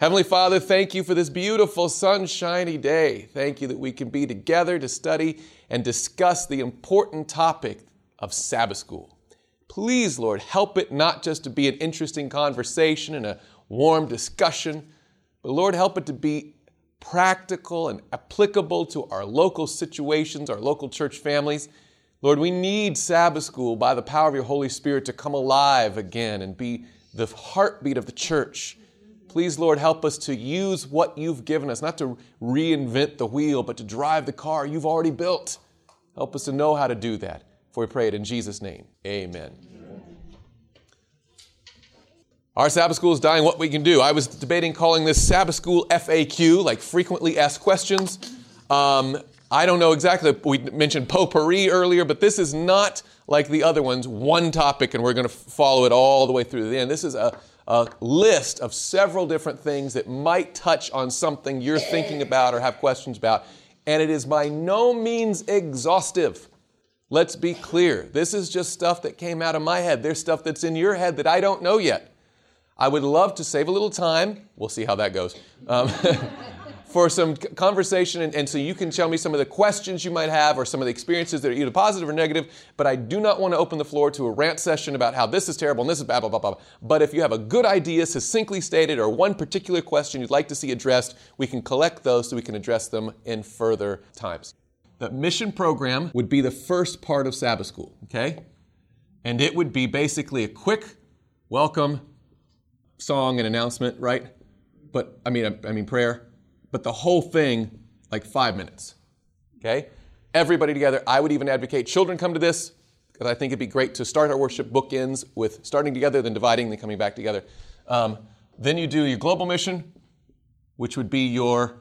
Heavenly Father, thank you for this beautiful sunshiny day. Thank you that we can be together to study and discuss the important topic of Sabbath school. Please, Lord, help it not just to be an interesting conversation and a warm discussion, but Lord, help it to be practical and applicable to our local situations, our local church families. Lord, we need Sabbath school by the power of your Holy Spirit to come alive again and be the heartbeat of the church. Please, Lord, help us to use what you've given us, not to reinvent the wheel, but to drive the car you've already built. Help us to know how to do that. For we pray it in Jesus' name. Amen. Our Sabbath school is dying. What we can do? I was debating calling this Sabbath school FAQ, like frequently asked questions. Um, I don't know exactly. We mentioned potpourri earlier, but this is not like the other ones, one topic, and we're going to follow it all the way through to the end. This is a, a list of several different things that might touch on something you're thinking about or have questions about, and it is by no means exhaustive. Let's be clear. This is just stuff that came out of my head. There's stuff that's in your head that I don't know yet. I would love to save a little time. We'll see how that goes. Um, for some conversation, and, and, so you can tell me some of the questions you might have or some of the experiences that are either positive or negative. But I do not want to open the floor to a rant session about how this is terrible and this is blah, blah, blah, blah. But if you have a good idea, succinctly stated, or one particular question you'd like to see addressed, we can collect those so we can address them in further times. The mission program would be the first part of Sabbath school, okay? And it would be basically a quick welcome song and announcement, right? But I mean, I, I mean prayer but the whole thing, like five minutes. Okay? Everybody together. I would even advocate children come to this because I think it'd be great to start our worship bookends with starting together, then dividing, then coming back together. Um, then you do your global mission, which would be your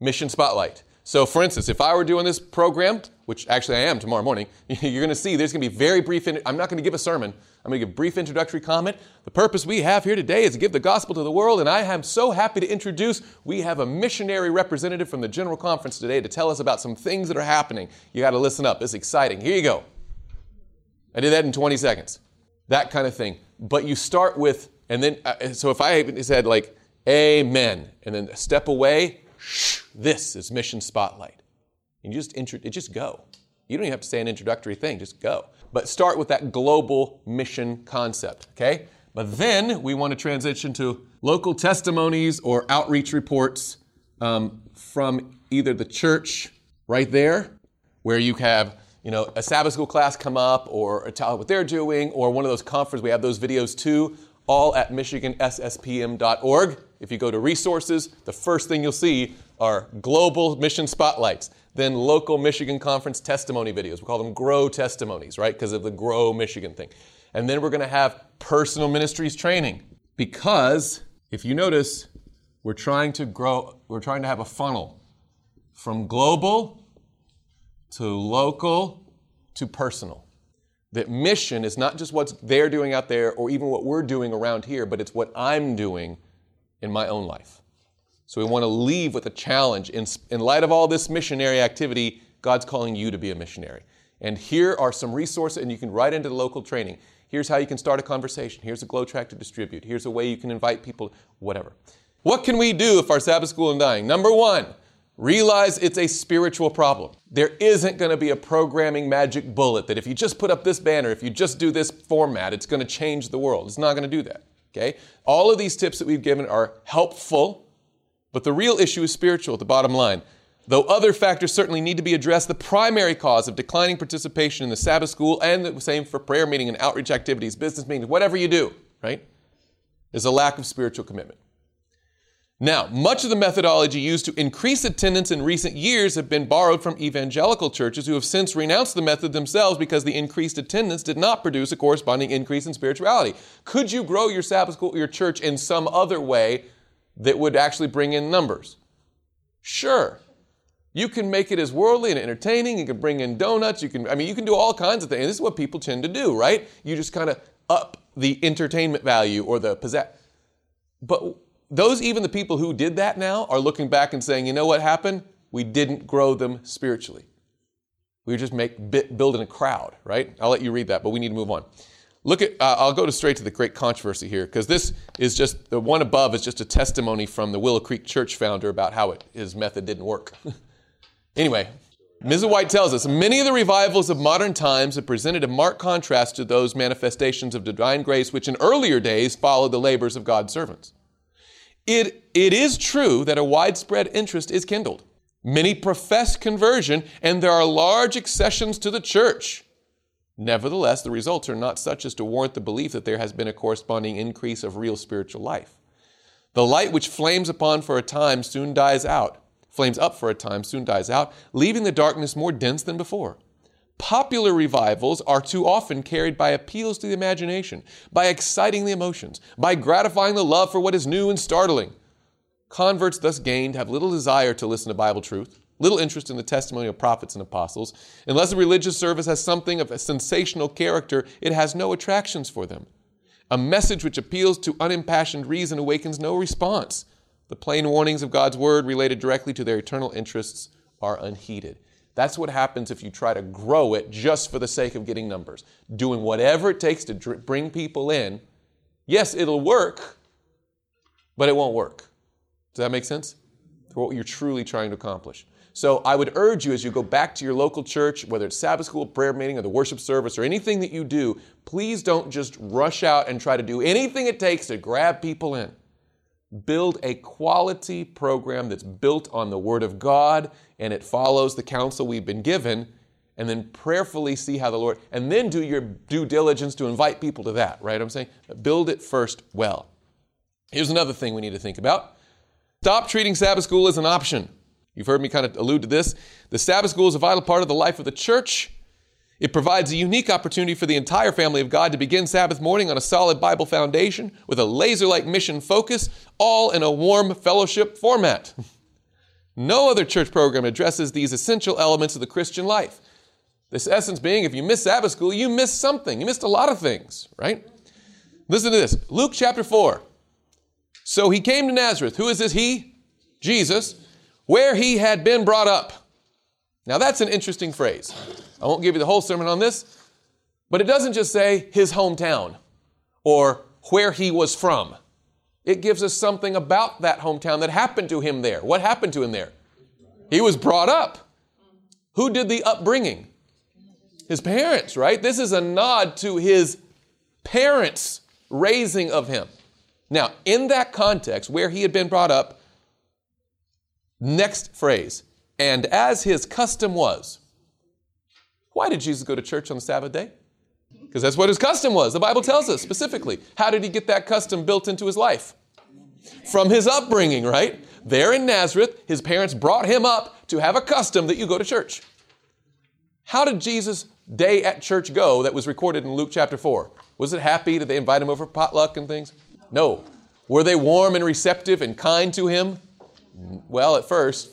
mission spotlight. So, for instance, if I were doing this program, which actually I am tomorrow morning, you're going to see there's going to be very brief. In, I'm not going to give a sermon. I'm going to give a brief introductory comment. The purpose we have here today is to give the gospel to the world, and I am so happy to introduce we have a missionary representative from the General Conference today to tell us about some things that are happening. You got to listen up. It's exciting. Here you go. I did that in 20 seconds. That kind of thing. But you start with, and then, uh, so if I said like, Amen, and then step away, shh, this is Mission Spotlight. And you just, intro, just go. You don't even have to say an introductory thing, just go. But start with that global mission concept, okay? But then we want to transition to local testimonies or outreach reports um, from either the church right there, where you have you know a Sabbath school class come up, or tell what they're doing, or one of those conferences. We have those videos too, all at michigansspm.org. If you go to resources, the first thing you'll see are global mission spotlights, then local Michigan conference testimony videos. We call them GROW testimonies, right? Because of the GROW Michigan thing. And then we're going to have personal ministries training because if you notice, we're trying to grow, we're trying to have a funnel from global to local to personal. That mission is not just what they're doing out there or even what we're doing around here, but it's what I'm doing in my own life. So we want to leave with a challenge. In, in light of all this missionary activity, God's calling you to be a missionary. And here are some resources, and you can write into the local training. Here's how you can start a conversation. Here's a GLOW tract to distribute. Here's a way you can invite people, whatever. What can we do if our Sabbath school is dying? Number one, realize it's a spiritual problem. There isn't going to be a programming magic bullet that if you just put up this banner, if you just do this format, it's going to change the world. It's not going to do that. Okay? All of these tips that we've given are helpful but the real issue is spiritual at the bottom line. Though other factors certainly need to be addressed, the primary cause of declining participation in the Sabbath school and the same for prayer meeting and outreach activities, business meetings, whatever you do, right, is a lack of spiritual commitment. Now, much of the methodology used to increase attendance in recent years have been borrowed from evangelical churches who have since renounced the method themselves because the increased attendance did not produce a corresponding increase in spirituality. Could you grow your Sabbath school, your church in some other way that would actually bring in numbers? Sure. You can make it as worldly and entertaining. You can bring in donuts. You can, I mean, you can do all kinds of things. This is what people tend to do, right? You just kind of up the entertainment value or the possess. But those, even the people who did that now, are looking back and saying, you know what happened? We didn't grow them spiritually. We were just make, building a crowd, right? I'll let you read that, but we need to move on. Look at, uh, I'll go to straight to the great controversy here because this is just, the one above is just a testimony from the Willow Creek Church founder about how it, his method didn't work. anyway, Mrs. White tells us many of the revivals of modern times have presented a marked contrast to those manifestations of divine grace which in earlier days followed the labors of God's servants. It, it is true that a widespread interest is kindled. Many profess conversion, and there are large accessions to the church. Nevertheless, the results are not such as to warrant the belief that there has been a corresponding increase of real spiritual life. The light which flames upon for a time soon dies out, flames up for a time, soon dies out, leaving the darkness more dense than before. Popular revivals are too often carried by appeals to the imagination, by exciting the emotions, by gratifying the love for what is new and startling. Converts thus gained have little desire to listen to Bible truth little interest in the testimony of prophets and apostles. Unless a religious service has something of a sensational character, it has no attractions for them. A message which appeals to unimpassioned reason awakens no response. The plain warnings of God's word related directly to their eternal interests are unheeded. That's what happens if you try to grow it just for the sake of getting numbers, doing whatever it takes to bring people in. Yes, it'll work, but it won't work. Does that make sense? For what you're truly trying to accomplish. So I would urge you as you go back to your local church, whether it's Sabbath school, prayer meeting, or the worship service, or anything that you do, please don't just rush out and try to do anything it takes to grab people in. Build a quality program that's built on the Word of God and it follows the counsel we've been given, and then prayerfully see how the Lord, and then do your due diligence to invite people to that, right? I'm saying build it first well. Here's another thing we need to think about stop treating Sabbath school as an option. You've heard me kind of allude to this. The Sabbath school is a vital part of the life of the church. It provides a unique opportunity for the entire family of God to begin Sabbath morning on a solid Bible foundation with a laser like mission focus, all in a warm fellowship format. No other church program addresses these essential elements of the Christian life. This essence being, if you miss Sabbath school, you missed something. You missed a lot of things, right? Listen to this Luke chapter 4. So he came to Nazareth. Who is this he? Jesus where he had been brought up. Now, that's an interesting phrase. I won't give you the whole sermon on this, but it doesn't just say his hometown or where he was from. It gives us something about that hometown that happened to him there. What happened to him there? He was brought up. Who did the upbringing? His parents, right? This is a nod to his parents' raising of him. Now, in that context, where he had been brought up, Next phrase, and as his custom was. Why did Jesus go to church on the Sabbath day? Because that's what his custom was. The Bible tells us specifically. How did he get that custom built into his life? From his upbringing, right? There in Nazareth, his parents brought him up to have a custom that you go to church. How did Jesus' day at church go that was recorded in Luke chapter 4? Was it happy? Did they invite him over potluck and things? No. Were they warm and receptive and kind to him? Well, at first,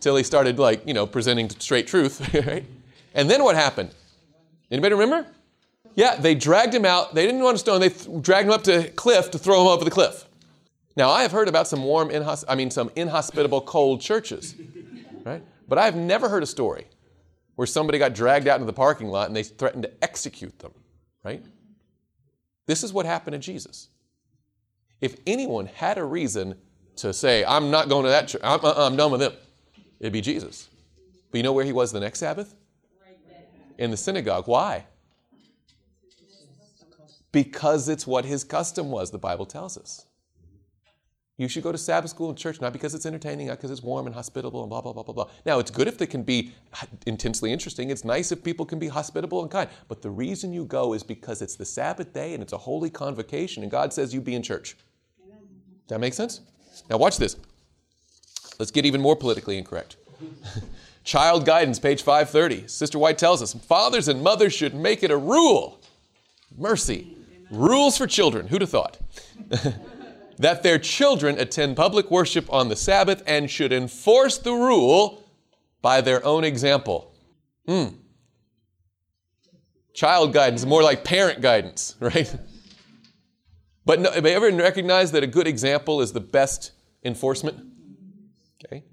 till he started like, you know, presenting straight truth, right? And then what happened? Anybody remember? Yeah, they dragged him out. They didn't want to stone. They th- dragged him up to cliff to throw him over the cliff. Now, I have heard about some warm, inhos- I mean, some inhospitable, cold churches, right? But I have never heard a story where somebody got dragged out into the parking lot and they threatened to execute them, right? This is what happened to Jesus. If anyone had a reason to say, I'm not going to that church, I'm, uh, I'm done with them, it'd be Jesus. But you know where he was the next Sabbath? In the synagogue. Why? Because it's what his custom was, the Bible tells us. You should go to Sabbath school and church, not because it's entertaining, not because it's warm and hospitable and blah, blah, blah, blah, blah. Now, it's good if they can be intensely interesting. It's nice if people can be hospitable and kind. But the reason you go is because it's the Sabbath day and it's a holy convocation, and God says you be in church. That make sense? Now, watch this. Let's get even more politically incorrect. Child guidance, page 530. Sister White tells us fathers and mothers should make it a rule. Mercy. Rules for children. Who'd have thought? that their children attend public worship on the Sabbath and should enforce the rule by their own example. Hmm. Child guidance, more like parent guidance, right? But no, have you ever recognized that a good example is the best enforcement? Okay.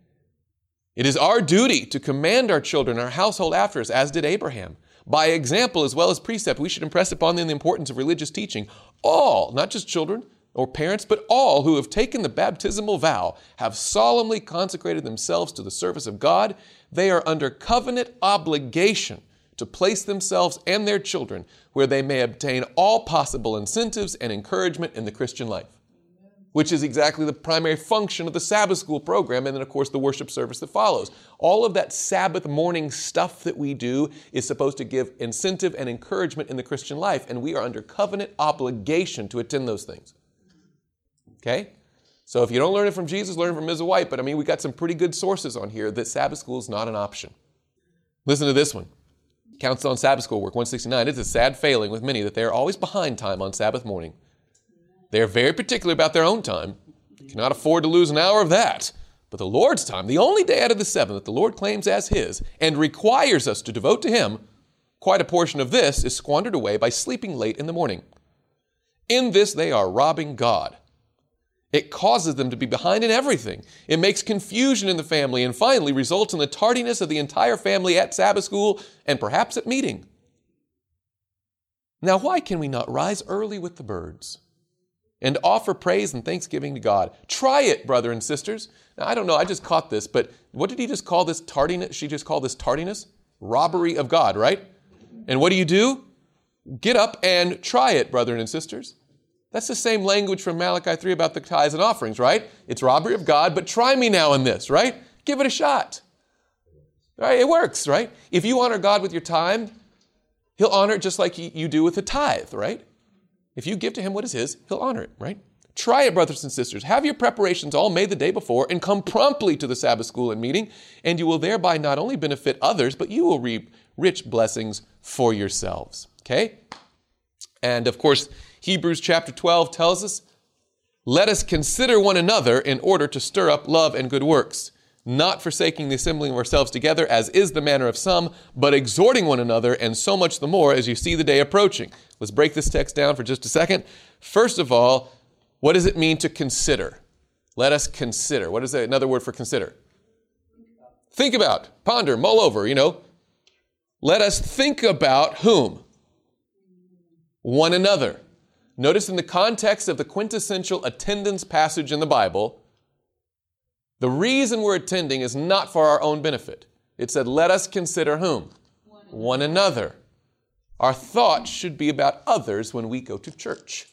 It is our duty to command our children, our household after us, as did Abraham. By example as well as precept, we should impress upon them the importance of religious teaching. All, not just children or parents, but all who have taken the baptismal vow have solemnly consecrated themselves to the service of God. They are under covenant obligation to place themselves and their children where they may obtain all possible incentives and encouragement in the Christian life, which is exactly the primary function of the Sabbath school program, and then, of course, the worship service that follows. All of that Sabbath morning stuff that we do is supposed to give incentive and encouragement in the Christian life, and we are under covenant obligation to attend those things. Okay? So if you don't learn it from Jesus, learn it from Ms. White. But I mean, we got some pretty good sources on here that Sabbath school is not an option. Listen to this one. Counsel on Sabbath School Work 169. It's a sad failing with many that they are always behind time on Sabbath morning. They are very particular about their own time, cannot afford to lose an hour of that. But the Lord's time, the only day out of the seven that the Lord claims as His and requires us to devote to Him, quite a portion of this is squandered away by sleeping late in the morning. In this, they are robbing God. It causes them to be behind in everything. It makes confusion in the family and finally results in the tardiness of the entire family at Sabbath school and perhaps at meeting. Now, why can we not rise early with the birds and offer praise and thanksgiving to God? Try it, brother and sisters. Now, I don't know, I just caught this, but what did he just call this tardiness? She just called this tardiness? Robbery of God, right? And what do you do? Get up and try it, brethren and sisters. That's the same language from Malachi 3 about the tithes and offerings, right? It's robbery of God, but try me now in this, right? Give it a shot. Right? It works, right? If you honor God with your time, He'll honor it just like you do with a tithe, right? If you give to Him what is His, He'll honor it, right? Try it, brothers and sisters. Have your preparations all made the day before and come promptly to the Sabbath school and meeting, and you will thereby not only benefit others, but you will reap rich blessings for yourselves. Okay? And of course, Hebrews chapter 12 tells us, Let us consider one another in order to stir up love and good works, not forsaking the assembling of ourselves together, as is the manner of some, but exhorting one another, and so much the more as you see the day approaching. Let's break this text down for just a second. First of all, what does it mean to consider? Let us consider. What is another word for consider? Think about, ponder, mull over, you know. Let us think about whom? One another. Notice in the context of the quintessential attendance passage in the Bible, the reason we're attending is not for our own benefit. It said, let us consider whom? One, One another. Our thoughts should be about others when we go to church.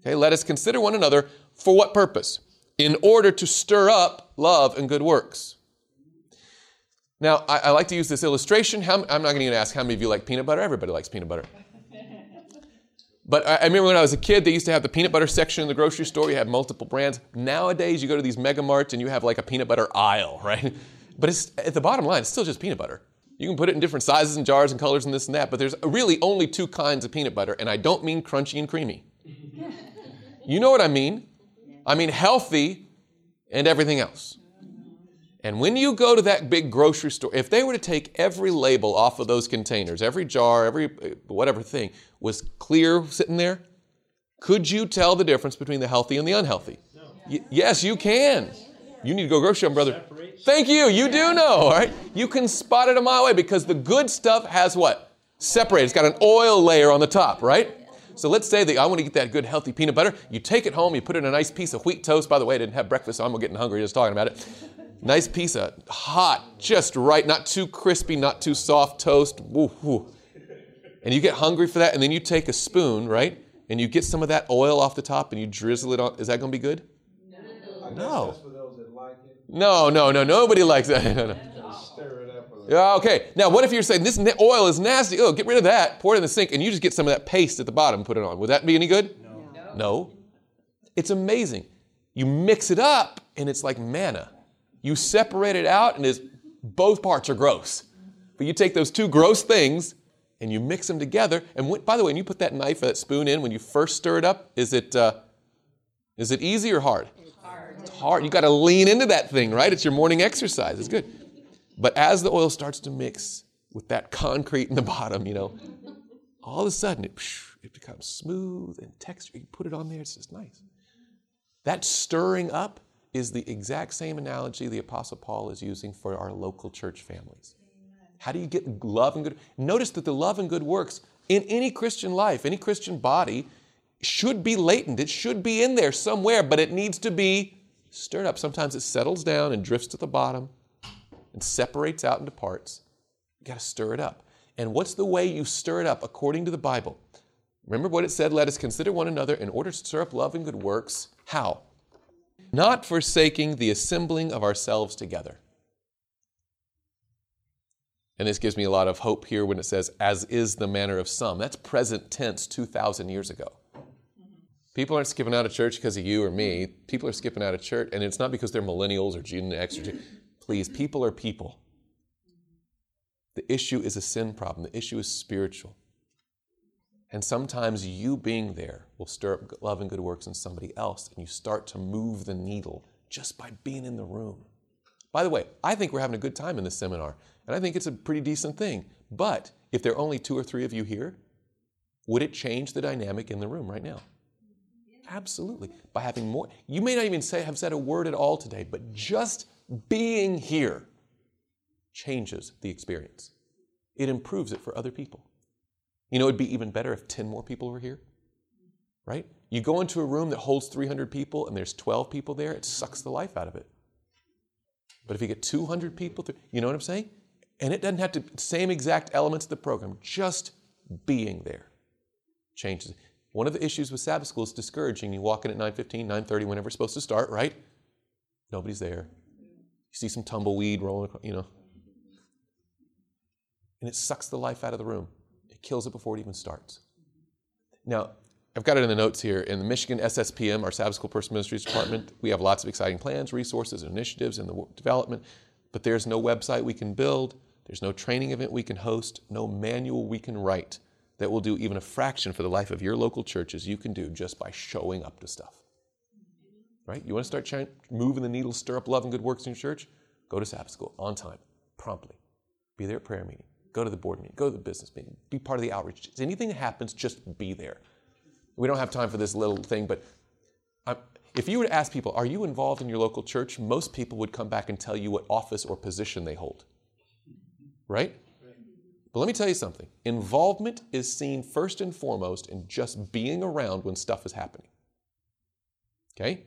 Okay, let us consider one another for what purpose? In order to stir up love and good works. Now, I, I like to use this illustration. How, I'm not going to ask how many of you like peanut butter. Everybody likes peanut butter. But I remember when I was a kid, they used to have the peanut butter section in the grocery store. You had multiple brands. Nowadays, you go to these mega marts and you have like a peanut butter aisle, right? But it's, at the bottom line, it's still just peanut butter. You can put it in different sizes and jars and colors and this and that, but there's really only two kinds of peanut butter, and I don't mean crunchy and creamy. You know what I mean? I mean healthy and everything else. And when you go to that big grocery store, if they were to take every label off of those containers, every jar, every uh, whatever thing was clear sitting there, could you tell the difference between the healthy and the unhealthy? No. Y- yes, you can. You need to go grocery shopping, brother. Thank you. You do know, all right? You can spot it a mile away because the good stuff has what? Separate. It's got an oil layer on the top, right? So let's say that I want to get that good healthy peanut butter. You take it home, you put it in a nice piece of wheat toast. By the way, I didn't have breakfast, so I'm getting hungry just talking about it. Nice of hot, just right, not too crispy, not too soft toast. Woo, woo. And you get hungry for that, and then you take a spoon, right? And you get some of that oil off the top and you drizzle it on. Is that going to be good? No. No, no, no. Nobody likes that. no, no. Yeah, okay. Now, what if you're saying this oil is nasty? Oh, get rid of that. Pour it in the sink, and you just get some of that paste at the bottom and put it on. Would that be any good? No. No. It's amazing. You mix it up, and it's like manna. You separate it out, and it's, both parts are gross. But you take those two gross things and you mix them together. And when, by the way, when you put that knife, or that spoon in, when you first stir it up, is it uh, is it easy or hard? It's hard. It's hard. You got to lean into that thing, right? It's your morning exercise. It's good. But as the oil starts to mix with that concrete in the bottom, you know, all of a sudden it, it becomes smooth and texture. You put it on there, it's just nice. That stirring up is the exact same analogy the Apostle Paul is using for our local church families. How do you get love and good? Notice that the love and good works in any Christian life, any Christian body, should be latent. It should be in there somewhere, but it needs to be stirred up. Sometimes it settles down and drifts to the bottom and separates out into parts. You got to stir it up. And what's the way you stir it up according to the Bible? Remember what it said, let us consider one another in order to stir up love and good works. How? Not forsaking the assembling of ourselves together. And this gives me a lot of hope here when it says, as is the manner of some. That's present tense 2,000 years ago. People aren't skipping out of church because of you or me. People are skipping out of church, and it's not because they're millennials or Gen X or Gen. Please, people are people. The issue is a sin problem, the issue is spiritual. And sometimes you being there will stir up love and good works in somebody else, and you start to move the needle just by being in the room. By the way, I think we're having a good time in this seminar, and I think it's a pretty decent thing. But if there are only two or three of you here, would it change the dynamic in the room right now? Absolutely. By having more, you may not even say have said a word at all today, but just being here changes the experience. It improves it for other people. You know, it'd be even better if 10 more people were here, right? You go into a room that holds 300 people and there's 12 people there, it sucks the life out of it. But if you get 200 people, through, you know what I'm saying? And it doesn't have to, same exact elements of the program, just being there changes. One of the issues with Sabbath school is discouraging. You walk in at 9.15, 9.30, whenever it's supposed to start, right? Nobody's there. You see some tumbleweed rolling, you know. And it sucks the life out of the room. Kills it before it even starts. Now, I've got it in the notes here. In the Michigan SSPM, our Sabbath School Person Ministries Department, we have lots of exciting plans, resources, and initiatives in the development, but there's no website we can build, there's no training event we can host, no manual we can write that will do even a fraction for the life of your local church as you can do just by showing up to stuff. Right? You want to start trying, moving the needle, stir up love and good works in your church? Go to Sabbath school on time, promptly. Be there at prayer meeting. Go to the board meeting. Go to the business meeting. Be part of the outreach. If Anything that happens, just be there. We don't have time for this little thing, but I'm, if you were to ask people, are you involved in your local church? Most people would come back and tell you what office or position they hold. Right? But let me tell you something involvement is seen first and foremost in just being around when stuff is happening. Okay?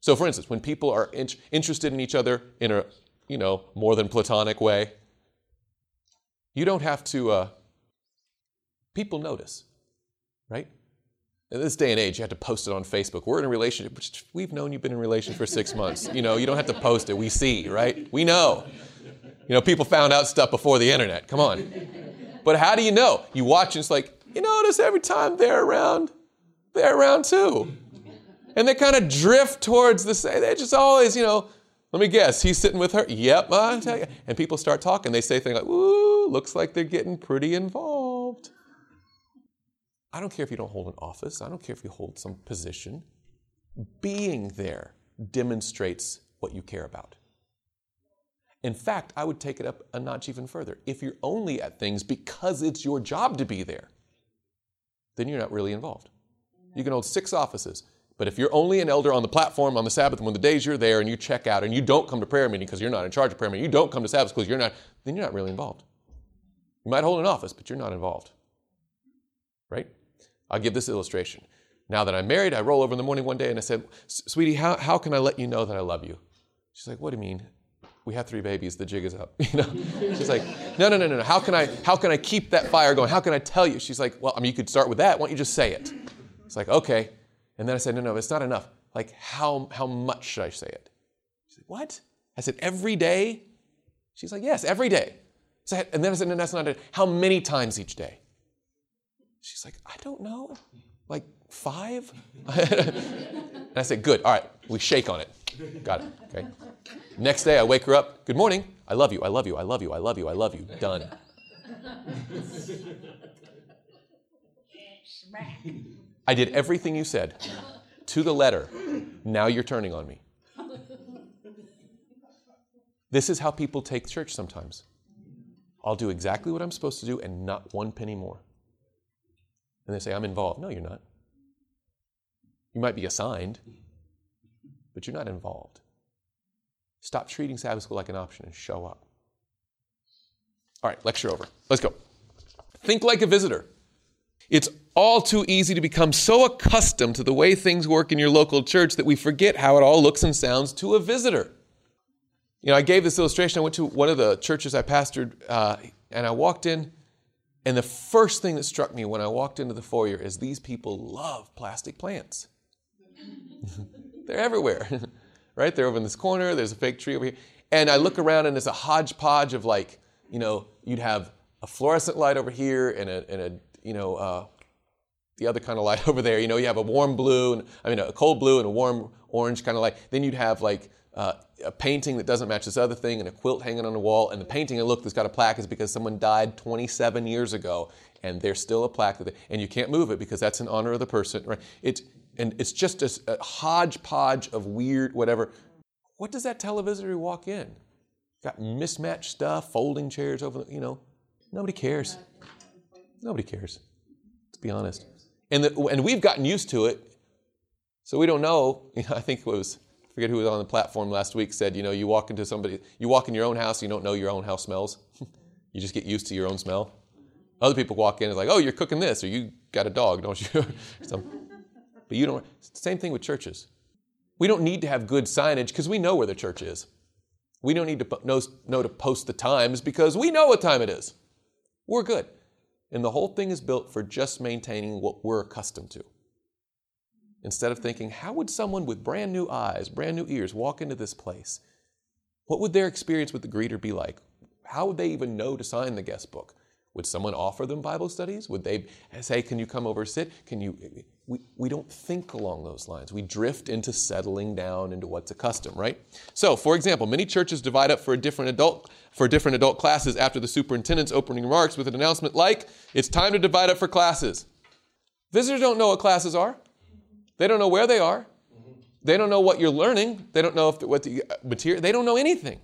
So, for instance, when people are in- interested in each other in a, you know, more than platonic way, you don't have to, uh, people notice, right? In this day and age, you have to post it on Facebook. We're in a relationship. which We've known you've been in a relationship for six months. You know, you don't have to post it. We see, right? We know. You know, people found out stuff before the internet. Come on. But how do you know? You watch and it's like, you notice every time they're around, they're around too. And they kind of drift towards the same. They just always, you know, let me guess, he's sitting with her. Yep, I tell you. And people start talking. They say things like, ooh, looks like they're getting pretty involved. I don't care if you don't hold an office. I don't care if you hold some position. Being there demonstrates what you care about. In fact, I would take it up a notch even further. If you're only at things because it's your job to be there, then you're not really involved. You can hold six offices, but if you're only an elder on the platform on the Sabbath when the days you're there and you check out and you don't come to prayer meeting because you're not in charge of prayer meeting, you don't come to Sabbath because you're not, then you're not really involved. You might hold an office, but you're not involved. Right? I'll give this illustration. Now that I'm married, I roll over in the morning one day and I said, Sweetie, how, how can I let you know that I love you? She's like, What do you mean? We have three babies, the jig is up. You know? She's like, no, no, no, no, no. How can I how can I keep that fire going? How can I tell you? She's like, well, I mean, you could start with that. Why don't you just say it? It's like, okay. And then I said, no, no, it's not enough. Like, how how much should I say it? She's like, what? I said, every day? She's like, yes, every day. So and then I said, no, that's not it. How many times each day? She's like, I don't know. Like five? and I said, good. All right, we shake on it. Got it. Okay. Next day, I wake her up. Good morning. I love you. I love you. I love you. I love you. I love you. Done. I did everything you said to the letter. Now you're turning on me. This is how people take church sometimes. I'll do exactly what I'm supposed to do and not one penny more. And they say, I'm involved. No, you're not. You might be assigned, but you're not involved. Stop treating Sabbath school like an option and show up. All right, lecture over. Let's go. Think like a visitor. It's all too easy to become so accustomed to the way things work in your local church that we forget how it all looks and sounds to a visitor. You know, I gave this illustration. I went to one of the churches I pastored, uh, and I walked in, and the first thing that struck me when I walked into the foyer is these people love plastic plants. They're everywhere, right? They're over in this corner. There's a fake tree over here. And I look around, and it's a hodgepodge of like, you know, you'd have a fluorescent light over here and a, and a you know, uh, the other kind of light over there. You know, you have a warm blue, and I mean, a cold blue and a warm orange kind of light. Then you'd have like uh, a painting that doesn't match this other thing and a quilt hanging on the wall. And the painting, look, that's got a plaque is because someone died 27 years ago, and there's still a plaque that, they, and you can't move it because that's in honor of the person, right? It's and it's just a, a hodgepodge of weird whatever. What does that tell a visitor who walk in? Got mismatched stuff, folding chairs over, you know. Nobody cares. Nobody cares. Let's be honest. And, the, and we've gotten used to it, so we don't know. You know I think it was, forget who was on the platform last week, said, you know, you walk into somebody, you walk in your own house, you don't know your own house smells. you just get used to your own smell. Other people walk in and like, oh, you're cooking this, or you got a dog, don't you? but you don't. Same thing with churches. We don't need to have good signage because we know where the church is. We don't need to know, know to post the times because we know what time it is. We're good. And the whole thing is built for just maintaining what we're accustomed to. Instead of thinking, how would someone with brand new eyes, brand new ears walk into this place? What would their experience with the greeter be like? How would they even know to sign the guest book? Would someone offer them Bible studies? Would they say, Can you come over sit? Can you? We, we don't think along those lines. We drift into settling down into what's a custom, right? So, for example, many churches divide up for a different adult for different adult classes after the superintendent's opening remarks with an announcement like, It's time to divide up for classes. Visitors don't know what classes are. They don't know where they are. Mm-hmm. They don't know what you're learning. They don't know if the, what the uh, material. They don't know anything.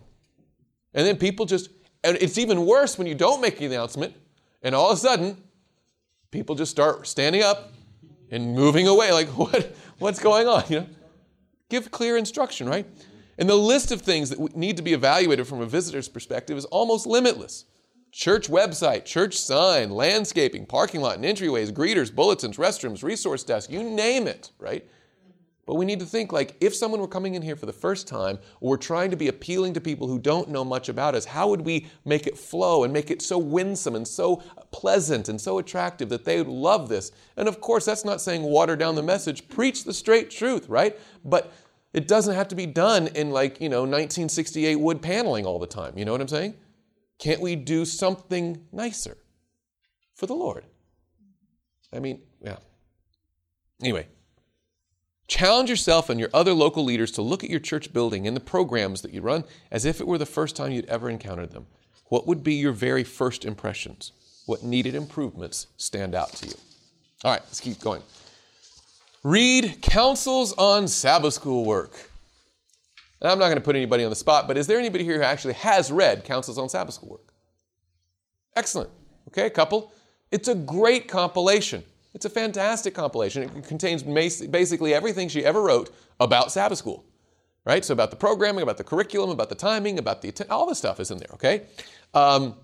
And then people just, and it's even worse when you don't make the announcement and all of a sudden, people just start standing up and moving away. Like, what, what's going on? You know? Give clear instruction, right? And the list of things that need to be evaluated from a visitor's perspective is almost limitless. Church website, church sign, landscaping, parking lot and entryways, greeters, bulletins, restrooms, resource desk, you name it, right? But we need to think like if someone were coming in here for the first time, or we're trying to be appealing to people who don't know much about us, how would we make it flow and make it so winsome and so pleasant and so attractive that they would love this? And of course, that's not saying water down the message, preach the straight truth, right? But it doesn't have to be done in like, you know, 1968 wood paneling all the time. You know what I'm saying? Can't we do something nicer for the Lord? I mean, yeah. Anyway, Challenge yourself and your other local leaders to look at your church building and the programs that you run as if it were the first time you'd ever encountered them. What would be your very first impressions? What needed improvements stand out to you? All right, let's keep going. Read Counsels on Sabbath School Work. And I'm not going to put anybody on the spot, but is there anybody here who actually has read Counsels on Sabbath School Work? Excellent. Okay, a couple. It's a great compilation. It's a fantastic compilation. It contains basically everything she ever wrote about Sabbath school, right? So about the programming, about the curriculum, about the timing, about the all the stuff is in there. Okay. Um,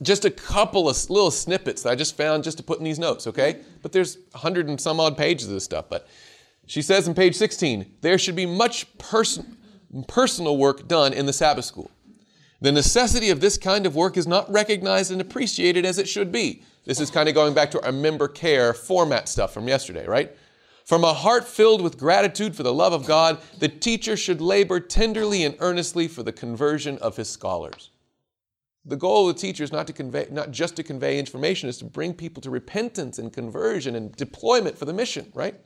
just a couple of little snippets that I just found just to put in these notes. Okay, but there's hundred and some odd pages of this stuff. But she says in page 16, there should be much person, personal work done in the Sabbath school. The necessity of this kind of work is not recognized and appreciated as it should be. This is kind of going back to our member care format stuff from yesterday, right? From a heart filled with gratitude for the love of God, the teacher should labor tenderly and earnestly for the conversion of his scholars. The goal of the teacher is not to convey, not just to convey information, is to bring people to repentance and conversion and deployment for the mission, right?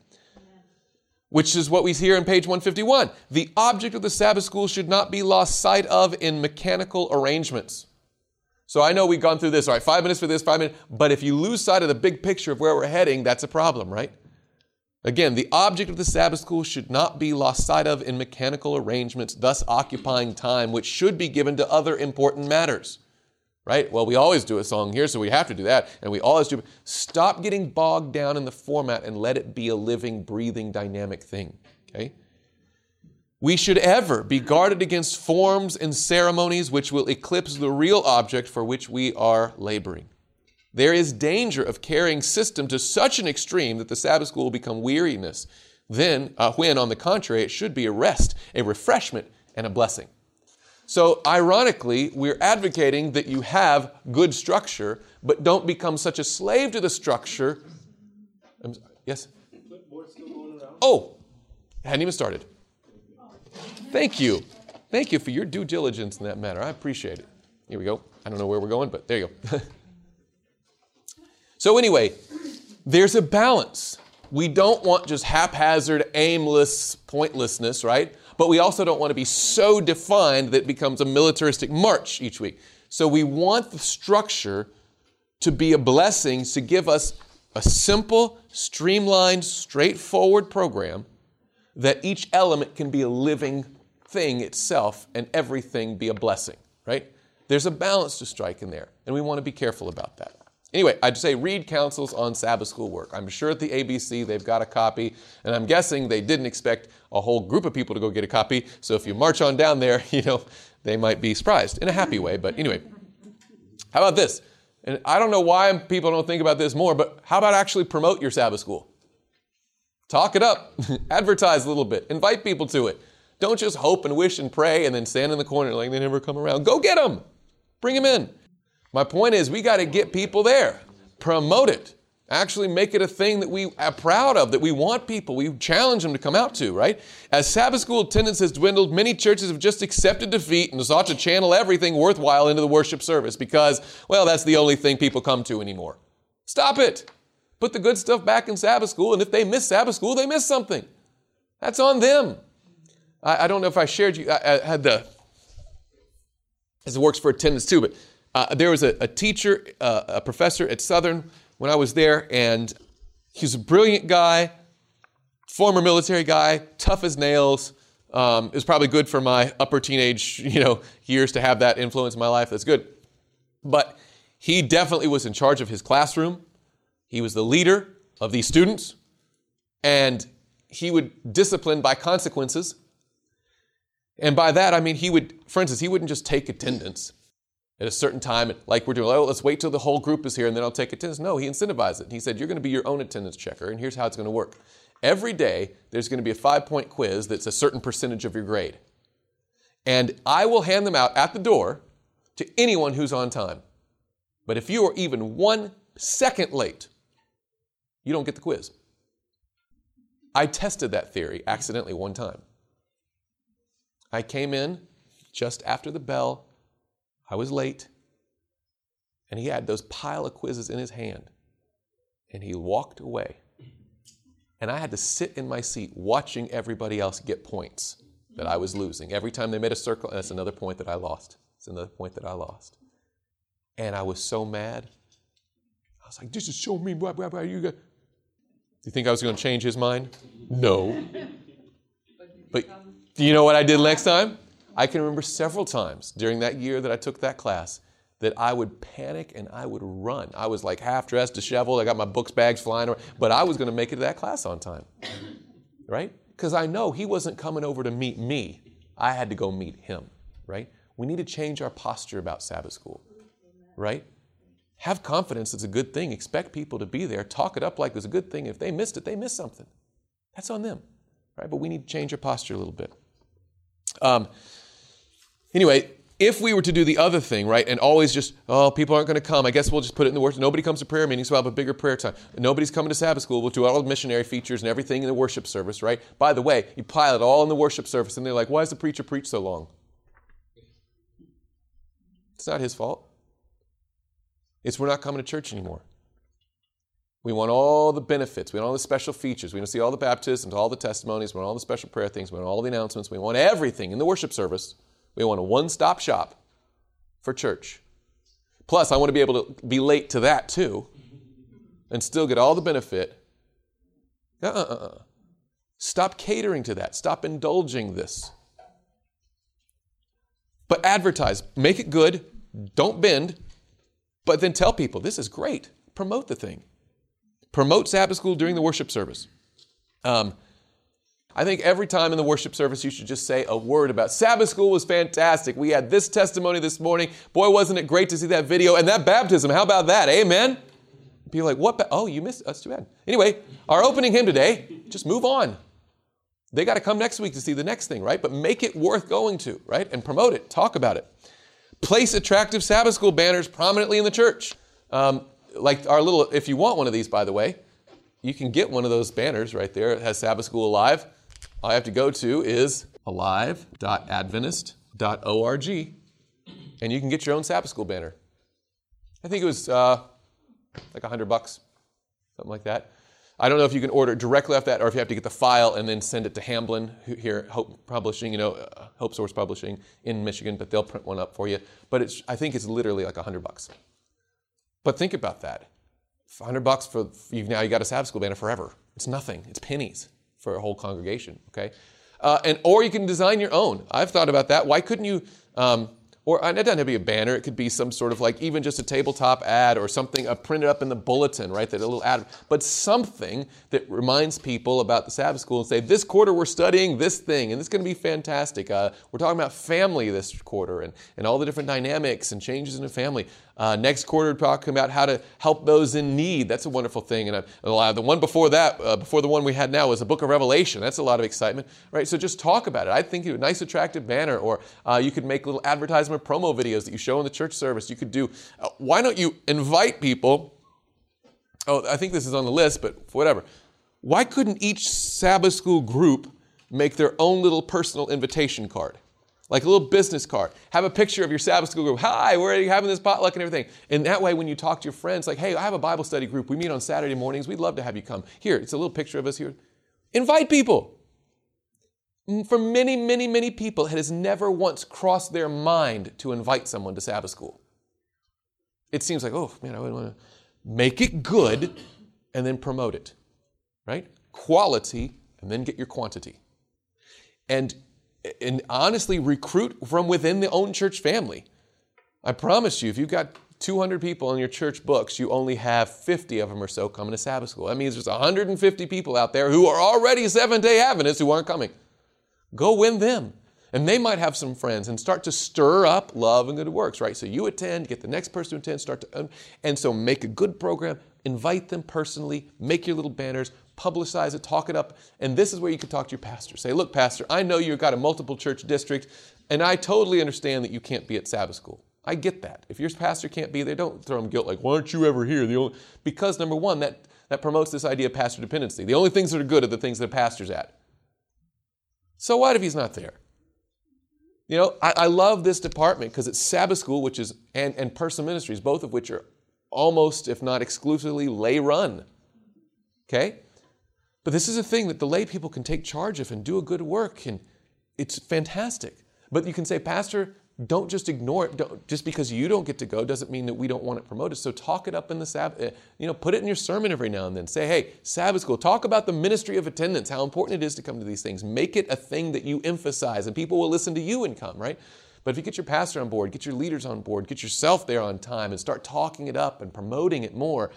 Which is what we hear in page 151. The object of the Sabbath school should not be lost sight of in mechanical arrangements. So I know we've gone through this, all right, five minutes for this, five minutes, but if you lose sight of the big picture of where we're heading, that's a problem, right? Again, the object of the Sabbath school should not be lost sight of in mechanical arrangements, thus occupying time which should be given to other important matters. Right? Well, we always do a song here, so we have to do that, and we always do. Stop getting bogged down in the format and let it be a living, breathing, dynamic thing. Okay? we should ever be guarded against forms and ceremonies which will eclipse the real object for which we are laboring. There is danger of carrying system to such an extreme that the Sabbath school will become weariness. Then, uh, when on the contrary, it should be a rest, a refreshment, and a blessing. So, ironically, we're advocating that you have good structure, but don't become such a slave to the structure. I'm, yes? Oh, hadn't even started. Thank you. Thank you for your due diligence in that matter. I appreciate it. Here we go. I don't know where we're going, but there you go. so, anyway, there's a balance. We don't want just haphazard, aimless pointlessness, right? But we also don't want to be so defined that it becomes a militaristic march each week. So, we want the structure to be a blessing to give us a simple, streamlined, straightforward program that each element can be a living thing itself and everything be a blessing, right? There's a balance to strike in there, and we want to be careful about that. Anyway, I'd say read counsels on Sabbath school work. I'm sure at the ABC they've got a copy, and I'm guessing they didn't expect a whole group of people to go get a copy. So if you march on down there, you know, they might be surprised in a happy way. But anyway, how about this? And I don't know why people don't think about this more, but how about actually promote your Sabbath school? Talk it up, advertise a little bit, invite people to it. Don't just hope and wish and pray and then stand in the corner like they never come around. Go get them. Bring them in. My point is, we got to get people there. Promote it. Actually, make it a thing that we are proud of, that we want people, we challenge them to come out to, right? As Sabbath school attendance has dwindled, many churches have just accepted defeat and sought to channel everything worthwhile into the worship service because, well, that's the only thing people come to anymore. Stop it. Put the good stuff back in Sabbath school, and if they miss Sabbath school, they miss something. That's on them. I, I don't know if I shared you, I, I had the, it works for attendance too, but uh, there was a, a teacher, uh, a professor at Southern when I was there, and he was a brilliant guy, former military guy, tough as nails. Um, it was probably good for my upper teenage, you know, years to have that influence in my life. That's good. But he definitely was in charge of his classroom. He was the leader of these students, and he would discipline by consequences. And by that, I mean, he would, for instance, he wouldn't just take attendance at a certain time, like we're doing, oh, let's wait till the whole group is here and then I'll take attendance. No, he incentivized it. He said, you're going to be your own attendance checker, and here's how it's going to work. Every day, there's going to be a five point quiz that's a certain percentage of your grade. And I will hand them out at the door to anyone who's on time. But if you are even one second late, you don't get the quiz. I tested that theory accidentally one time. I came in just after the bell. I was late. And he had those pile of quizzes in his hand. And he walked away. And I had to sit in my seat watching everybody else get points that I was losing. Every time they made a circle, that's another point that I lost. It's another point that I lost. And I was so mad. I was like, this is so mean. Blah, blah, blah. You, got... Do you think I was going to change his mind? No. But do you know what I did next time? I can remember several times during that year that I took that class that I would panic and I would run. I was like half dressed, disheveled. I got my books bags flying around, but I was going to make it to that class on time, right? Because I know he wasn't coming over to meet me. I had to go meet him, right? We need to change our posture about Sabbath school, right? Have confidence it's a good thing. Expect people to be there. Talk it up like it's a good thing. If they missed it, they missed something. That's on them, right? But we need to change our posture a little bit. Um, Anyway, if we were to do the other thing, right, and always just, oh, people aren't going to come, I guess we'll just put it in the worship. Nobody comes to prayer meetings, so we'll have a bigger prayer time. Nobody's coming to Sabbath school. We'll do all the missionary features and everything in the worship service, right? By the way, you pile it all in the worship service, and they're like, why does the preacher preach so long? It's not his fault. It's we're not coming to church anymore. We want all the benefits. We want all the special features. We want to see all the baptisms, all the testimonies. We want all the special prayer things. We want all the announcements. We want everything in the worship service. We want a one stop shop for church. Plus, I want to be able to be late to that too and still get all the benefit. Uh uh uh. Stop catering to that. Stop indulging this. But advertise. Make it good. Don't bend. But then tell people this is great. Promote the thing. Promote Sabbath school during the worship service. Um, I think every time in the worship service you should just say a word about Sabbath school was fantastic. We had this testimony this morning. Boy, wasn't it great to see that video and that baptism. How about that? Amen. People like, what? Ba- oh, you missed. That's too bad. Anyway, our opening hymn today. Just move on. They got to come next week to see the next thing, right? But make it worth going to, right? And promote it. Talk about it. Place attractive Sabbath school banners prominently in the church. Um, like our little, if you want one of these, by the way, you can get one of those banners right there. It has Sabbath School Alive. All I have to go to is alive.adventist.org, and you can get your own Sabbath School banner. I think it was uh, like 100 bucks, something like that. I don't know if you can order directly off that or if you have to get the file and then send it to Hamblin here, Hope Publishing, you know, uh, Hope Source Publishing in Michigan, but they'll print one up for you. But it's, I think it's literally like 100 bucks. But think about that. 100 bucks for you now you got a Sabbath school banner forever. It's nothing. It's pennies for a whole congregation. Okay, uh, and or you can design your own. I've thought about that. Why couldn't you? Um, or it doesn't have to be a banner. It could be some sort of like even just a tabletop ad or something uh, printed up in the bulletin, right? That a little ad, but something that reminds people about the Sabbath school and say, this quarter we're studying this thing, and it's going to be fantastic. Uh, we're talking about family this quarter and, and all the different dynamics and changes in a family. Uh, next quarter, talking about how to help those in need. That's a wonderful thing. And uh, the one before that, uh, before the one we had now, was the Book of Revelation. That's a lot of excitement, right? So just talk about it. I think a nice, attractive banner, or uh, you could make little promo videos that you show in the church service. You could do. Uh, why don't you invite people? Oh, I think this is on the list, but whatever. Why couldn't each Sabbath school group make their own little personal invitation card? like a little business card. Have a picture of your Sabbath school group. Hi, we're having this potluck and everything. And that way, when you talk to your friends, like, hey, I have a Bible study group. We meet on Saturday mornings. We'd love to have you come. Here, it's a little picture of us here. Invite people. For many, many, many people, it has never once crossed their mind to invite someone to Sabbath school. It seems like, oh, man, I want to make it good and then promote it, right? Quality and then get your quantity. And and honestly recruit from within the own church family. I promise you, if you've got 200 people in your church books, you only have 50 of them or so coming to Sabbath school. That means there's 150 people out there who are already Seventh day Adventists who aren't coming. Go win them. And they might have some friends and start to stir up love and good works, right? So you attend, get the next person to attend, start to, and so make a good program, invite them personally, make your little banners, publicize it, talk it up. And this is where you can talk to your pastor. Say, look, pastor, I know you've got a multiple church district, and I totally understand that you can't be at Sabbath school. I get that. If your pastor can't be there, don't throw him guilt like, why aren't you ever here? The only, because number one, that, that promotes this idea of pastor dependency. The only things that are good are the things that a pastor's at. So what if he's not there? You know, I, I love this department because it's Sabbath school, which is, and, and personal ministries, both of which are almost, if not exclusively, lay run. Okay? But this is a thing that the lay people can take charge of and do a good work, and it's fantastic. But you can say, Pastor, don't just ignore it. Don't, just because you don't get to go doesn't mean that we don't want it promoted. So talk it up in the Sabbath. Eh, you know, put it in your sermon every now and then. Say, hey, Sabbath school. Talk about the ministry of attendance, how important it is to come to these things. Make it a thing that you emphasize, and people will listen to you and come. Right? But if you get your pastor on board, get your leaders on board, get yourself there on time, and start talking it up and promoting it more,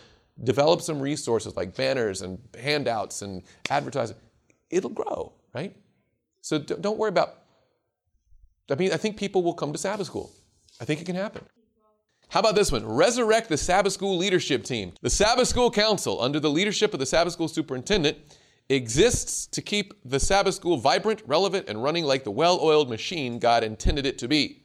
develop some resources like banners and handouts and advertising, it'll grow, right? So don't worry about. I mean, I think people will come to Sabbath school. I think it can happen. How about this one? Resurrect the Sabbath school leadership team. The Sabbath school council, under the leadership of the Sabbath school superintendent, exists to keep the Sabbath school vibrant, relevant, and running like the well oiled machine God intended it to be.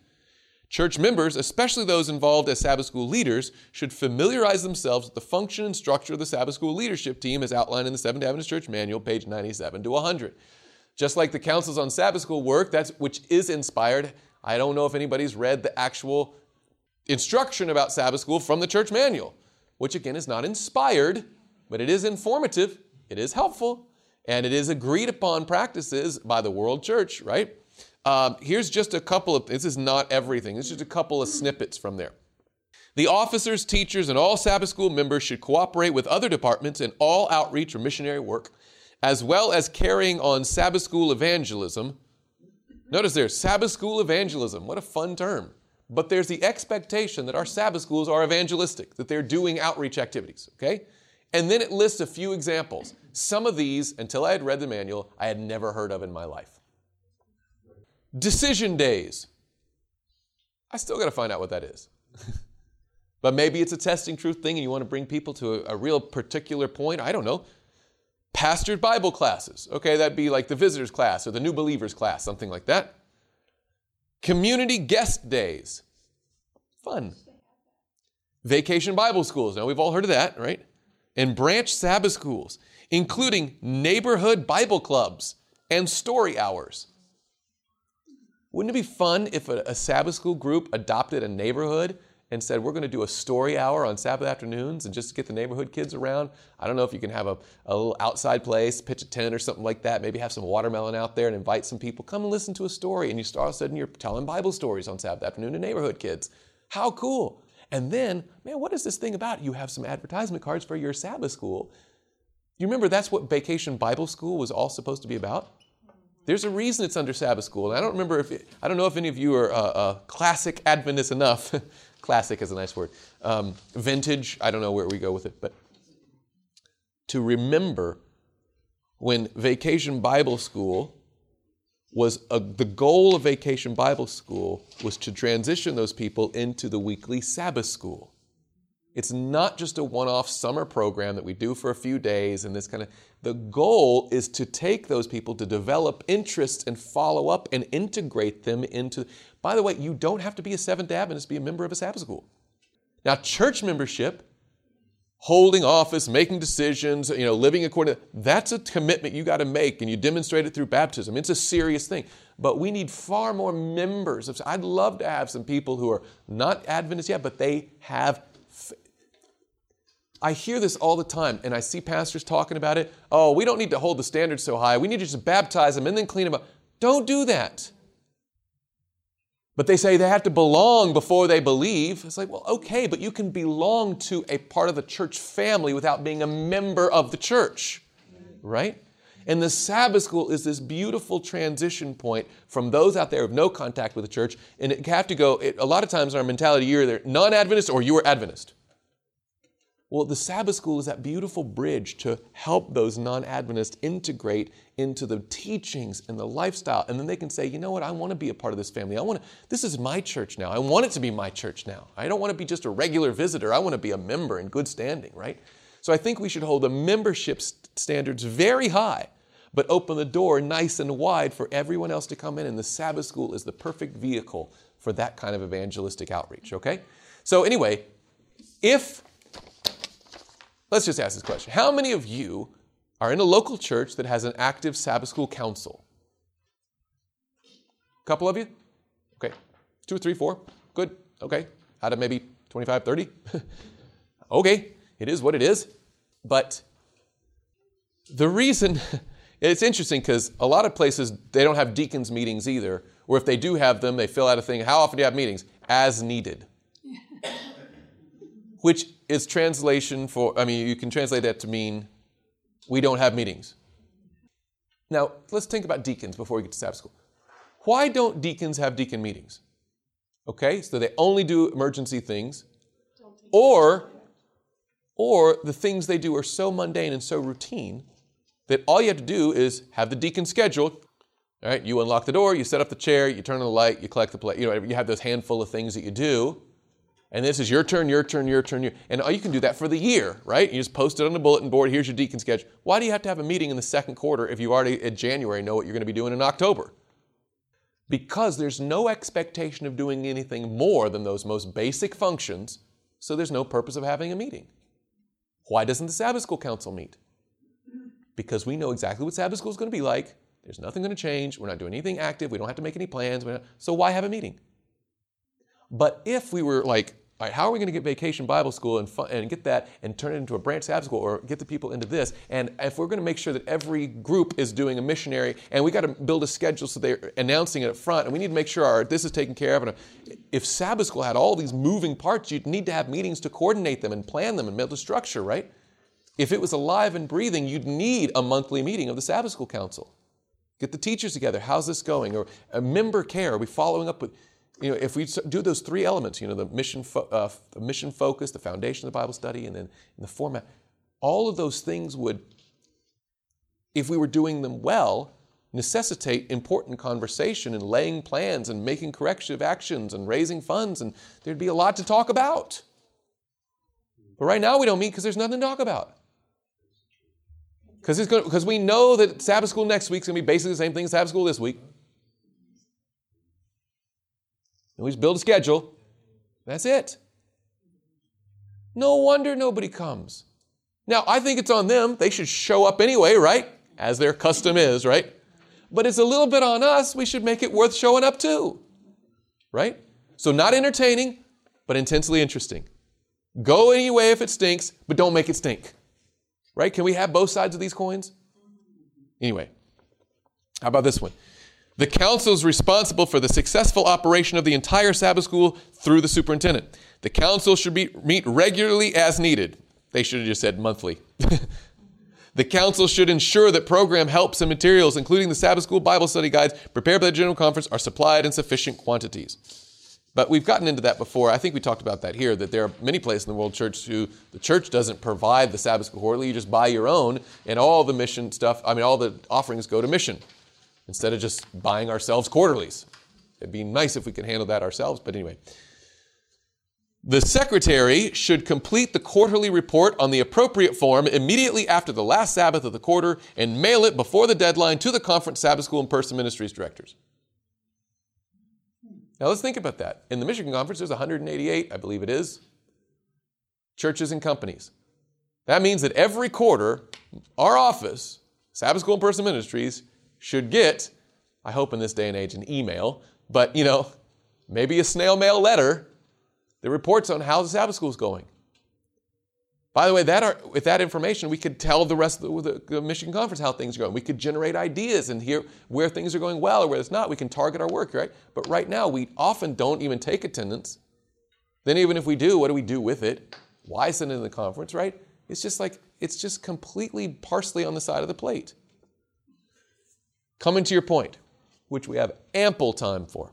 Church members, especially those involved as Sabbath school leaders, should familiarize themselves with the function and structure of the Sabbath school leadership team as outlined in the Seventh Adventist Church Manual, page 97 to 100. Just like the Counsels on Sabbath school work, that's which is inspired. I don't know if anybody's read the actual instruction about Sabbath school from the church manual, which again is not inspired, but it is informative, it is helpful, and it is agreed upon practices by the world church, right? Um, here's just a couple of, this is not everything, this is just a couple of snippets from there. The officers, teachers, and all Sabbath school members should cooperate with other departments in all outreach or missionary work, as well as carrying on Sabbath school evangelism. Notice there, Sabbath school evangelism. What a fun term. But there's the expectation that our Sabbath schools are evangelistic, that they're doing outreach activities, okay? And then it lists a few examples. Some of these, until I had read the manual, I had never heard of in my life. Decision days. I still got to find out what that is. but maybe it's a testing truth thing and you want to bring people to a, a real particular point. I don't know. Pastored Bible classes. Okay, that'd be like the visitors class or the new believers class, something like that. Community guest days. Fun. Vacation Bible schools. Now, we've all heard of that, right? And branch Sabbath schools, including neighborhood Bible clubs and story hours. Wouldn't it be fun if a, a Sabbath school group adopted a neighborhood and said, We're going to do a story hour on Sabbath afternoons and just get the neighborhood kids around. I don't know if you can have a, a little outside place, pitch a tent or something like that, maybe have some watermelon out there and invite some people. Come and listen to a story. And you start all of a sudden you're telling Bible stories on Sabbath afternoon to neighborhood kids. How cool! And then, man, what is this thing about? You have some advertisement cards for your Sabbath school. You remember that's what Vacation Bible School was all supposed to be about? There's a reason it's under Sabbath school. And I don't remember if, it, I don't know if any of you are uh, uh, classic Adventists enough. classic is a nice word. Um, vintage, I don't know where we go with it, but to remember when Vacation Bible School was a, the goal of Vacation Bible School was to transition those people into the weekly Sabbath school. It's not just a one off summer program that we do for a few days and this kind of. The goal is to take those people to develop interests and follow up and integrate them into. By the way, you don't have to be a Seventh Adventist to be a member of a Sabbath school. Now, church membership, holding office, making decisions, you know, living according to that's a commitment you got to make and you demonstrate it through baptism. It's a serious thing. But we need far more members of I'd love to have some people who are not Adventists yet, but they have I hear this all the time, and I see pastors talking about it. Oh, we don't need to hold the standards so high. We need to just baptize them and then clean them up. Don't do that. But they say they have to belong before they believe. It's like, well, okay, but you can belong to a part of the church family without being a member of the church, right? And the Sabbath school is this beautiful transition point from those out there who have no contact with the church. And it have to go, it, a lot of times in our mentality, you're either non Adventist or you are Adventist. Well, the Sabbath school is that beautiful bridge to help those non Adventists integrate into the teachings and the lifestyle. And then they can say, you know what, I want to be a part of this family. I want to, this is my church now. I want it to be my church now. I don't want to be just a regular visitor. I want to be a member in good standing, right? So I think we should hold the membership standards very high, but open the door nice and wide for everyone else to come in. And the Sabbath school is the perfect vehicle for that kind of evangelistic outreach, okay? So, anyway, if Let's just ask this question How many of you are in a local church that has an active Sabbath school council? A couple of you? Okay. Two, three, four. Good. Okay. Out of maybe 25, 30? okay. It is what it is. But the reason, it's interesting because a lot of places, they don't have deacons meetings either. Or if they do have them, they fill out a thing. How often do you have meetings? As needed. Which is translation for, I mean, you can translate that to mean we don't have meetings. Now, let's think about deacons before we get to Sabbath school. Why don't deacons have deacon meetings? Okay, so they only do emergency things, or, or the things they do are so mundane and so routine that all you have to do is have the deacon schedule. All right, you unlock the door, you set up the chair, you turn on the light, you collect the plate. You know, you have those handful of things that you do. And this is your turn, your turn, your turn, your and you can do that for the year, right? You just post it on the bulletin board. Here's your deacon sketch. Why do you have to have a meeting in the second quarter if you already in January know what you're going to be doing in October? Because there's no expectation of doing anything more than those most basic functions, so there's no purpose of having a meeting. Why doesn't the Sabbath School Council meet? Because we know exactly what Sabbath School is going to be like. There's nothing going to change. We're not doing anything active. We don't have to make any plans. So why have a meeting? But if we were like, all right, how are we going to get vacation Bible school and, and get that and turn it into a branch Sabbath school or get the people into this? And if we're going to make sure that every group is doing a missionary and we got to build a schedule so they're announcing it up front and we need to make sure our, this is taken care of. And if Sabbath school had all these moving parts, you'd need to have meetings to coordinate them and plan them and build a structure, right? If it was alive and breathing, you'd need a monthly meeting of the Sabbath school council. Get the teachers together. How's this going? Or a member care. Are we following up with? You know, if we do those three elements, you know, the mission, fo- uh, the mission focus, the foundation of the Bible study, and then the format, all of those things would, if we were doing them well, necessitate important conversation and laying plans and making corrective actions and raising funds, and there'd be a lot to talk about. But right now we don't meet because there's nothing to talk about. Because we know that Sabbath school next week is going to be basically the same thing as Sabbath school this week. And we just build a schedule. That's it. No wonder nobody comes. Now, I think it's on them. They should show up anyway, right? As their custom is, right? But it's a little bit on us. We should make it worth showing up too, right? So, not entertaining, but intensely interesting. Go anyway if it stinks, but don't make it stink. Right? Can we have both sides of these coins? Anyway, how about this one? The council is responsible for the successful operation of the entire Sabbath school through the superintendent. The council should be, meet regularly as needed. They should have just said monthly. the council should ensure that program helps and materials, including the Sabbath school Bible study guides prepared by the General Conference, are supplied in sufficient quantities. But we've gotten into that before. I think we talked about that here, that there are many places in the world church who the church doesn't provide the Sabbath school quarterly. You just buy your own, and all the mission stuff, I mean, all the offerings go to mission instead of just buying ourselves quarterlies. It'd be nice if we could handle that ourselves, but anyway. The secretary should complete the quarterly report on the appropriate form immediately after the last Sabbath of the quarter and mail it before the deadline to the conference Sabbath school and personal ministries directors. Now let's think about that. In the Michigan Conference, there's 188, I believe it is, churches and companies. That means that every quarter, our office, Sabbath School and Personal Ministries, should get, I hope in this day and age, an email, but you know, maybe a snail mail letter that reports on how the Sabbath school is going. By the way, that are, with that information, we could tell the rest of the, the, Michigan Conference how things are going. We could generate ideas and hear where things are going well or where it's not. We can target our work, right? But right now, we often don't even take attendance. Then, even if we do, what do we do with it? Why send it in the conference, right? It's just like, it's just completely parsley on the side of the plate. Coming to your point, which we have ample time for.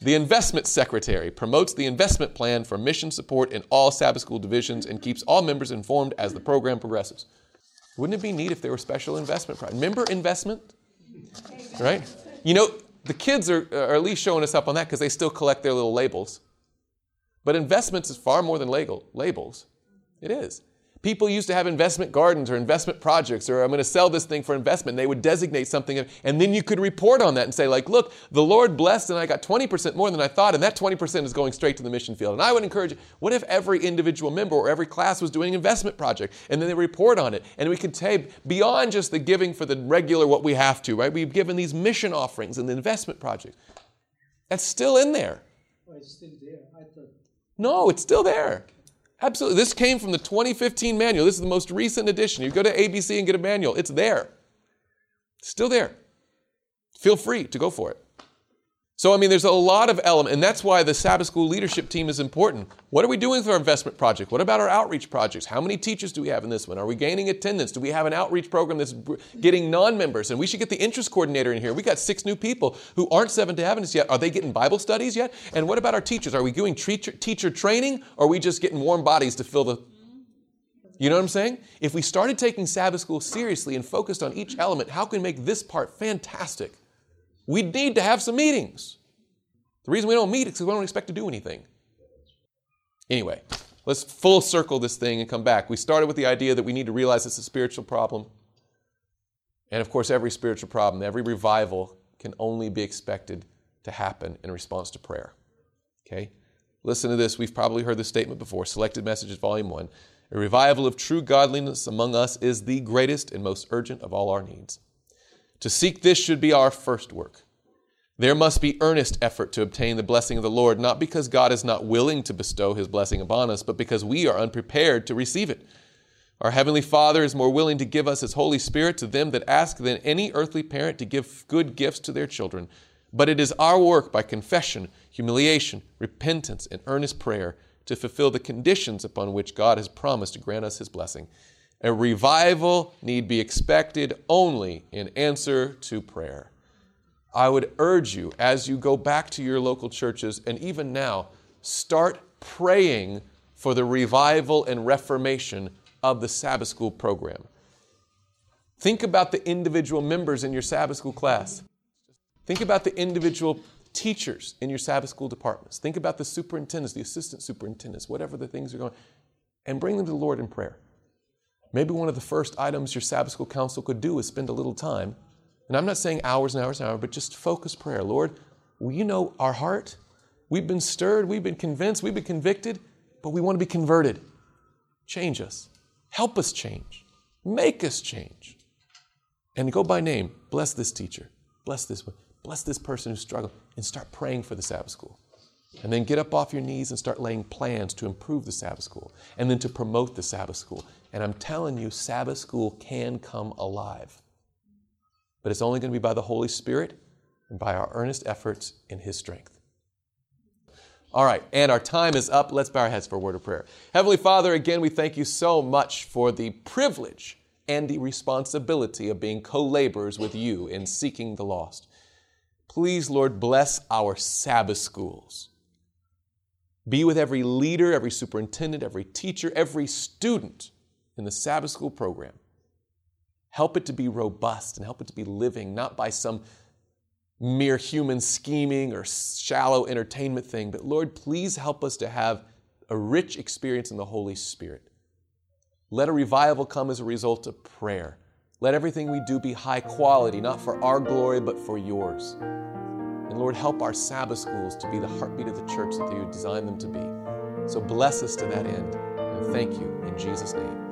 The investment secretary promotes the investment plan for mission support in all Sabbath school divisions and keeps all members informed as the program progresses. Wouldn't it be neat if there were special investment? Pro- Member investment? Right? You know, the kids are, are at least showing us up on that because they still collect their little labels. But investments is far more than label, labels. It is. People used to have investment gardens or investment projects, or I'm going to sell this thing for investment. They would designate something, and then you could report on that and say, like, look, the Lord blessed, and I got 20% more than I thought, and that 20% is going straight to the mission field. And I would encourage what if every individual member or every class was doing an investment project, and then they report on it, and we could say, beyond just the giving for the regular what we have to, right? We've given these mission offerings and the investment projects. That's still in there. Oh, it's still there. I thought. No, it's still there. Absolutely. This came from the 2015 manual. This is the most recent edition. You go to ABC and get a manual, it's there. Still there. Feel free to go for it. So, I mean, there's a lot of element, and that's why the Sabbath School leadership team is important. What are we doing with our investment project? What about our outreach projects? How many teachers do we have in this one? Are we gaining attendance? Do we have an outreach program that's getting non-members? And we should get the interest coordinator in here. We got six new people who aren't Seventh Day Adventists yet. Are they getting Bible studies yet? And what about our teachers? Are we doing teacher, teacher training, or are we just getting warm bodies to fill the you know what I'm saying? If we started taking Sabbath school seriously and focused on each element, how can we make this part fantastic? We need to have some meetings. The reason we don't meet is because we don't expect to do anything. Anyway, let's full circle this thing and come back. We started with the idea that we need to realize it's a spiritual problem. And of course, every spiritual problem, every revival can only be expected to happen in response to prayer. Okay? Listen to this. We've probably heard this statement before. Selected Messages, Volume 1. A revival of true godliness among us is the greatest and most urgent of all our needs. To seek this should be our first work. There must be earnest effort to obtain the blessing of the Lord, not because God is not willing to bestow his blessing upon us, but because we are unprepared to receive it. Our Heavenly Father is more willing to give us His Holy Spirit to them that ask than any earthly parent to give good gifts to their children. But it is our work by confession, humiliation, repentance, and earnest prayer to fulfill the conditions upon which God has promised to grant us His blessing. A revival need be expected only in answer to prayer. I would urge you, as you go back to your local churches, and even now, start praying for the revival and reformation of the Sabbath School program. Think about the individual members in your Sabbath School class. Think about the individual teachers in your Sabbath School departments. Think about the superintendents, the assistant superintendents, whatever the things are going, and bring them to the Lord in prayer. Maybe one of the first items your Sabbath School council could do is spend a little time. And I'm not saying hours and hours and hours, but just focus prayer. Lord, well, you know our heart. We've been stirred, we've been convinced, we've been convicted, but we want to be converted. Change us. Help us change. Make us change. And go by name. Bless this teacher. Bless this one. Bless this person who's struggling. And start praying for the Sabbath school. And then get up off your knees and start laying plans to improve the Sabbath school and then to promote the Sabbath school. And I'm telling you, Sabbath school can come alive. But it's only going to be by the Holy Spirit and by our earnest efforts in His strength. All right, and our time is up. Let's bow our heads for a word of prayer. Heavenly Father, again, we thank you so much for the privilege and the responsibility of being co laborers with you in seeking the lost. Please, Lord, bless our Sabbath schools. Be with every leader, every superintendent, every teacher, every student in the Sabbath school program. Help it to be robust and help it to be living, not by some mere human scheming or shallow entertainment thing, but Lord, please help us to have a rich experience in the Holy Spirit. Let a revival come as a result of prayer. Let everything we do be high quality, not for our glory, but for yours. And Lord, help our Sabbath schools to be the heartbeat of the church that you designed them to be. So bless us to that end. And thank you. In Jesus' name.